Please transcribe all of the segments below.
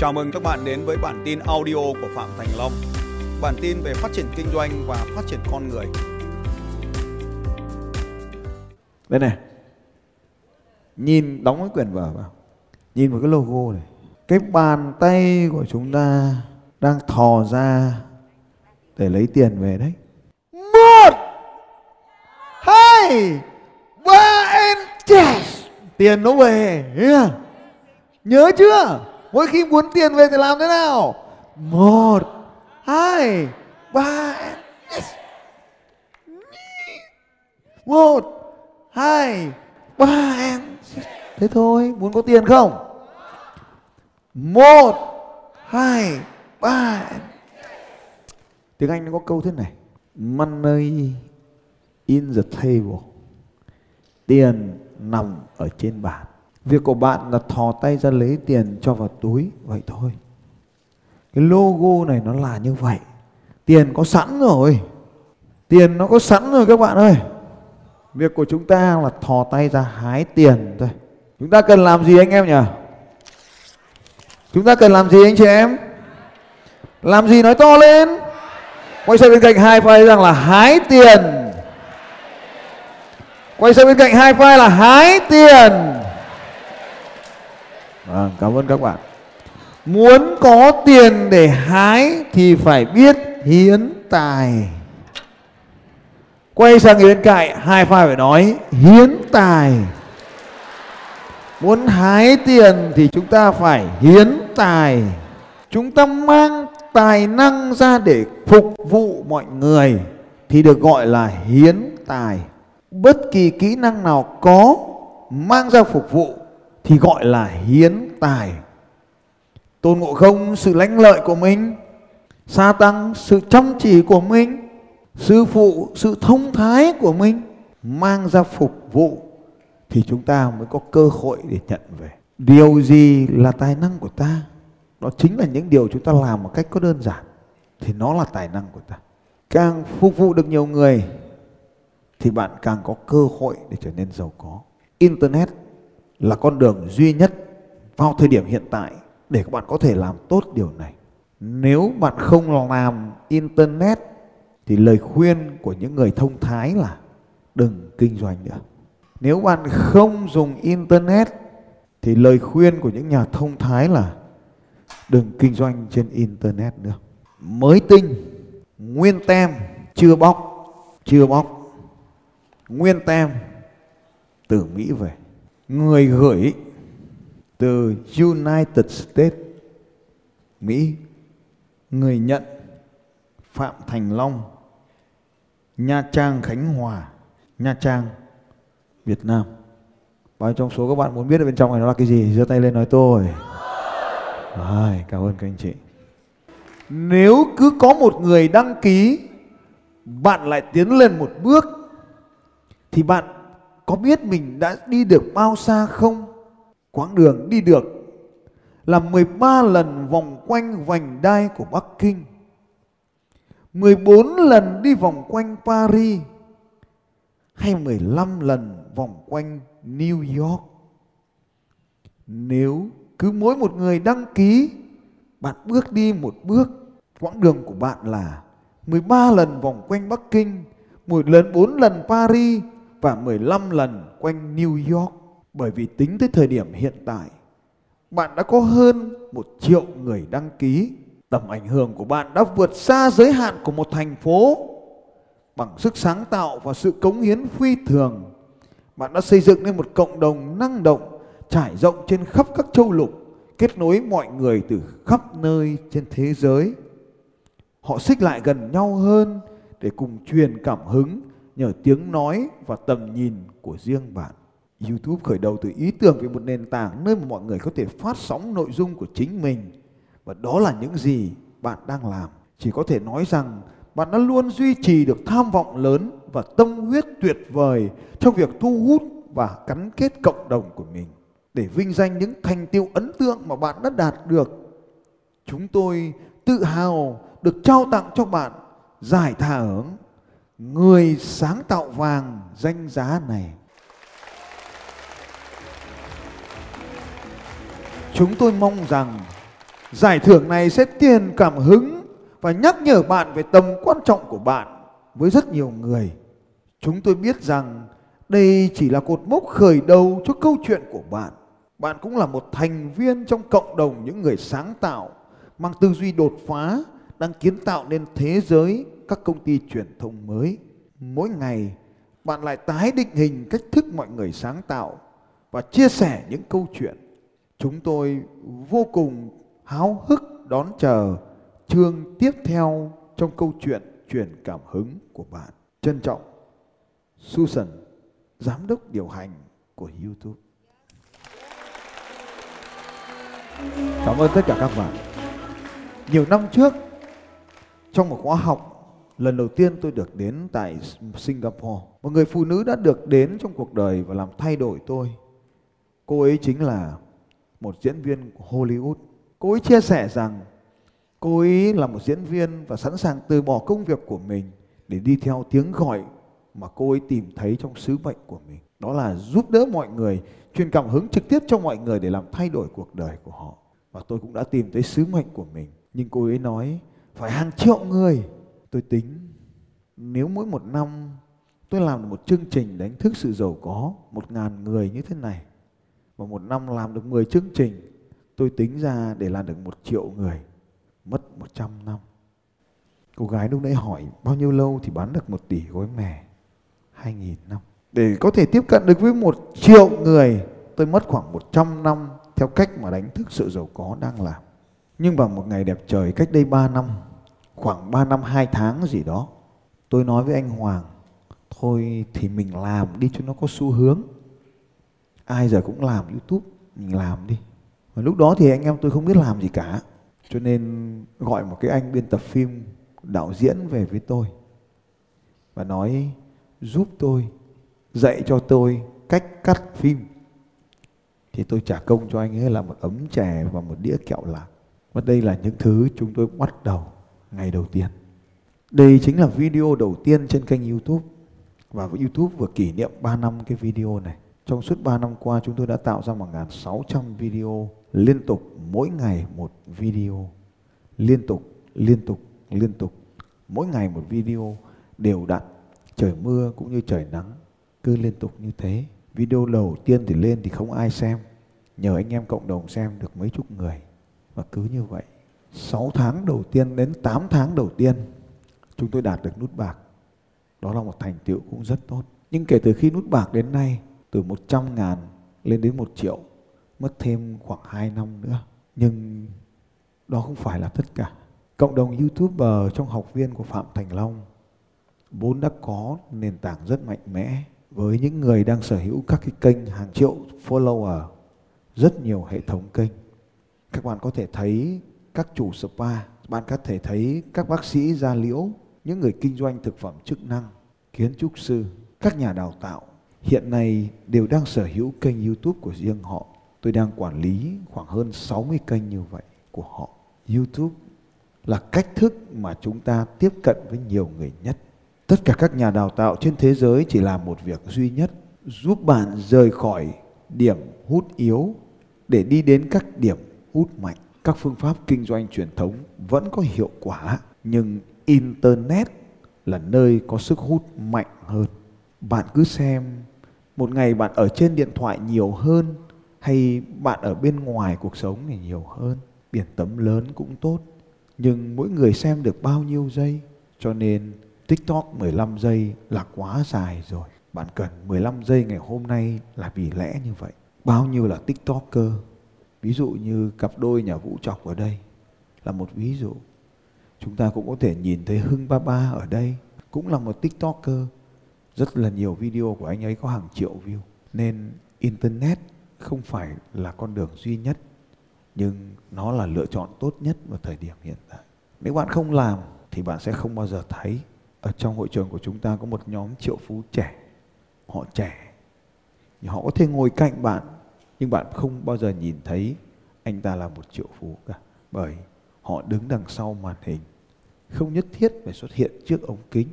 Chào mừng các bạn đến với bản tin audio của Phạm Thành Long. Bản tin về phát triển kinh doanh và phát triển con người. Đây này. Nhìn đóng cái quyển vở vào. Nhìn vào cái logo này. Cái bàn tay của chúng ta đang thò ra để lấy tiền về đấy. Một, hai, ba and yes. Tiền nó về. Nhớ, Nhớ chưa? Mỗi khi muốn tiền về thì làm thế nào? Một, hai, ba yes. Một, hai, ba em. Thế thôi, muốn có tiền không? Một, hai, ba Tiếng Anh nó có câu thế này Money in the table Tiền nằm ở trên bàn Việc của bạn là thò tay ra lấy tiền cho vào túi, Vậy thôi. Cái logo này nó là như vậy. Tiền có sẵn rồi. Tiền nó có sẵn rồi các bạn ơi. Việc của chúng ta là thò tay ra hái tiền thôi. Chúng ta cần làm gì anh em nhỉ? Chúng ta cần làm gì anh chị em? Làm gì nói to lên. Quay sang bên cạnh hai file rằng là hái tiền. Quay sang bên cạnh hai file là hái tiền. Vâng, cảm ơn các bạn. Muốn có tiền để hái thì phải biết hiến tài. Quay sang người bên cạnh hai pha phải nói hiến tài. Muốn hái tiền thì chúng ta phải hiến tài. Chúng ta mang tài năng ra để phục vụ mọi người thì được gọi là hiến tài. Bất kỳ kỹ năng nào có mang ra phục vụ thì gọi là hiến tài. Tôn ngộ không sự lãnh lợi của mình, sa tăng sự chăm chỉ của mình, sư phụ sự thông thái của mình mang ra phục vụ thì chúng ta mới có cơ hội để nhận về. Điều gì là tài năng của ta? Đó chính là những điều chúng ta làm một cách có đơn giản thì nó là tài năng của ta. Càng phục vụ được nhiều người thì bạn càng có cơ hội để trở nên giàu có. Internet là con đường duy nhất vào thời điểm hiện tại để các bạn có thể làm tốt điều này. Nếu bạn không làm internet thì lời khuyên của những người thông thái là đừng kinh doanh nữa. Nếu bạn không dùng internet thì lời khuyên của những nhà thông thái là đừng kinh doanh trên internet nữa. Mới tinh, nguyên tem, chưa bóc, chưa bóc. Nguyên tem từ Mỹ về. Người gửi từ United States, Mỹ. Người nhận Phạm Thành Long, Nha Trang Khánh Hòa, Nha Trang, Việt Nam. Bao trong số các bạn muốn biết ở bên trong này nó là cái gì? giơ tay lên nói tôi. Rồi, cảm ơn các anh chị. Nếu cứ có một người đăng ký, bạn lại tiến lên một bước, thì bạn có biết mình đã đi được bao xa không? Quãng đường đi được là 13 lần vòng quanh vành đai của Bắc Kinh, 14 lần đi vòng quanh Paris, hay 15 lần vòng quanh New York. Nếu cứ mỗi một người đăng ký bạn bước đi một bước quãng đường của bạn là 13 lần vòng quanh Bắc Kinh, một lần 4 lần Paris và 15 lần quanh New York. Bởi vì tính tới thời điểm hiện tại, bạn đã có hơn một triệu người đăng ký. Tầm ảnh hưởng của bạn đã vượt xa giới hạn của một thành phố. Bằng sức sáng tạo và sự cống hiến phi thường, bạn đã xây dựng nên một cộng đồng năng động trải rộng trên khắp các châu lục, kết nối mọi người từ khắp nơi trên thế giới. Họ xích lại gần nhau hơn để cùng truyền cảm hứng nhờ tiếng nói và tầm nhìn của riêng bạn. YouTube khởi đầu từ ý tưởng về một nền tảng nơi mà mọi người có thể phát sóng nội dung của chính mình. Và đó là những gì bạn đang làm. Chỉ có thể nói rằng bạn đã luôn duy trì được tham vọng lớn và tâm huyết tuyệt vời trong việc thu hút và gắn kết cộng đồng của mình để vinh danh những thành tiệu ấn tượng mà bạn đã đạt được. Chúng tôi tự hào được trao tặng cho bạn, giải thưởng người sáng tạo vàng danh giá này. Chúng tôi mong rằng Giải thưởng này sẽ tiền cảm hứng và nhắc nhở bạn về tầm quan trọng của bạn với rất nhiều người. Chúng tôi biết rằng đây chỉ là cột mốc khởi đầu cho câu chuyện của bạn. Bạn cũng là một thành viên trong cộng đồng những người sáng tạo, mang tư duy đột phá, đang kiến tạo nên thế giới các công ty truyền thông mới. Mỗi ngày, bạn lại tái định hình cách thức mọi người sáng tạo và chia sẻ những câu chuyện. Chúng tôi vô cùng háo hức đón chờ chương tiếp theo trong câu chuyện truyền cảm hứng của bạn. Trân trọng, Susan, giám đốc điều hành của YouTube. Cảm ơn tất cả các bạn. Nhiều năm trước, trong một khóa học, lần đầu tiên tôi được đến tại Singapore. Một người phụ nữ đã được đến trong cuộc đời và làm thay đổi tôi. Cô ấy chính là một diễn viên của Hollywood. Cô ấy chia sẻ rằng cô ấy là một diễn viên và sẵn sàng từ bỏ công việc của mình để đi theo tiếng gọi mà cô ấy tìm thấy trong sứ mệnh của mình. Đó là giúp đỡ mọi người, truyền cảm hứng trực tiếp cho mọi người để làm thay đổi cuộc đời của họ. Và tôi cũng đã tìm thấy sứ mệnh của mình. Nhưng cô ấy nói phải hàng triệu người. Tôi tính, nếu mỗi một năm tôi làm được một chương trình đánh thức sự giàu có một ngàn người như thế này, và một năm làm được 10 chương trình, tôi tính ra để làm được một triệu người, mất 100 năm. Cô gái lúc nãy hỏi, bao nhiêu lâu thì bán được một tỷ gói mè? 2.000 năm. Để có thể tiếp cận được với một triệu người, tôi mất khoảng 100 năm theo cách mà đánh thức sự giàu có đang làm. Nhưng vào một ngày đẹp trời cách đây 3 năm khoảng 3 năm 2 tháng gì đó, tôi nói với anh Hoàng, thôi thì mình làm đi cho nó có xu hướng. Ai giờ cũng làm YouTube, mình làm đi. Và lúc đó thì anh em tôi không biết làm gì cả, cho nên gọi một cái anh biên tập phim đạo diễn về với tôi và nói, giúp tôi, dạy cho tôi cách cắt phim. Thì tôi trả công cho anh ấy là một ấm chè và một đĩa kẹo lạc. Và đây là những thứ chúng tôi bắt đầu ngày đầu tiên. Đây chính là video đầu tiên trên kênh YouTube. Và YouTube vừa kỷ niệm 3 năm cái video này. Trong suốt 3 năm qua, chúng tôi đã tạo ra 1.600 video liên tục, mỗi ngày một video. Liên tục liên tục liên tục. Mỗi ngày một video đều đặn. Trời mưa cũng như trời nắng, cứ liên tục như thế. Video đầu tiên thì lên thì không ai xem. Nhờ anh em cộng đồng xem được mấy chục người. Và cứ như vậy 6 tháng đầu tiên đến 8 tháng đầu tiên, chúng tôi đạt được nút bạc. Đó là một thành tựu cũng rất tốt. Nhưng kể từ khi nút bạc đến nay, từ 100 ngàn lên đến 1 triệu, mất thêm khoảng 2 năm nữa. Nhưng đó không phải là tất cả. Cộng đồng youtuber trong học viên của Phạm Thành Long, vốn đã có nền tảng rất mạnh mẽ. Với những người đang sở hữu các cái kênh hàng triệu follower, rất nhiều hệ thống kênh. Các bạn có thể thấy các chủ spa bạn có thể thấy các bác sĩ da liễu những người kinh doanh thực phẩm chức năng kiến trúc sư các nhà đào tạo hiện nay đều đang sở hữu kênh YouTube của riêng họ. Tôi đang quản lý khoảng hơn 60 kênh như vậy của họ. YouTube là cách thức mà chúng ta tiếp cận với nhiều người nhất. Tất cả các nhà đào tạo trên thế giới chỉ làm một việc duy nhất, giúp bạn rời khỏi điểm hút yếu để đi đến các điểm hút mạnh. Các phương pháp kinh doanh truyền thống vẫn có hiệu quả, nhưng internet là nơi có sức hút mạnh hơn. Bạn cứ xem một ngày bạn ở trên điện thoại nhiều hơn hay bạn ở bên ngoài cuộc sống thì nhiều hơn biển tấm lớn cũng tốt. Nhưng mỗi người xem được bao nhiêu giây cho nên TikTok 15 giây là quá dài rồi. Bạn cần 15 giây ngày hôm nay là vì lẽ như vậy. Bao nhiêu là TikToker ví dụ như cặp đôi nhà Vũ Trọc ở đây là một ví dụ. Chúng ta cũng có thể nhìn thấy Hưng Ba Ba ở đây cũng là một TikToker. Rất là nhiều video của anh ấy có hàng triệu view. Nên internet không phải là con đường duy nhất, nhưng nó là lựa chọn tốt nhất vào thời điểm hiện tại. Nếu bạn không làm thì bạn sẽ không bao giờ thấy. Ở trong hội trường của chúng ta có một nhóm triệu phú trẻ. Họ trẻ. Họ có thể ngồi cạnh bạn nhưng bạn không bao giờ nhìn thấy anh ta là một triệu phú cả, bởi họ đứng đằng sau màn hình, không nhất thiết phải xuất hiện trước ống kính,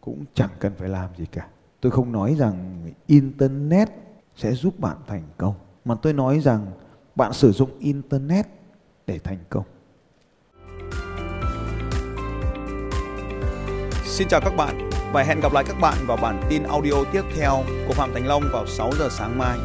cũng chẳng cần phải làm gì cả. Tôi không nói rằng Internet sẽ giúp bạn thành công. Mà tôi nói rằng bạn sử dụng Internet để thành công. Xin chào các bạn và hẹn gặp lại các bạn vào bản tin audio tiếp theo của Phạm Thành Long vào 6 giờ sáng mai.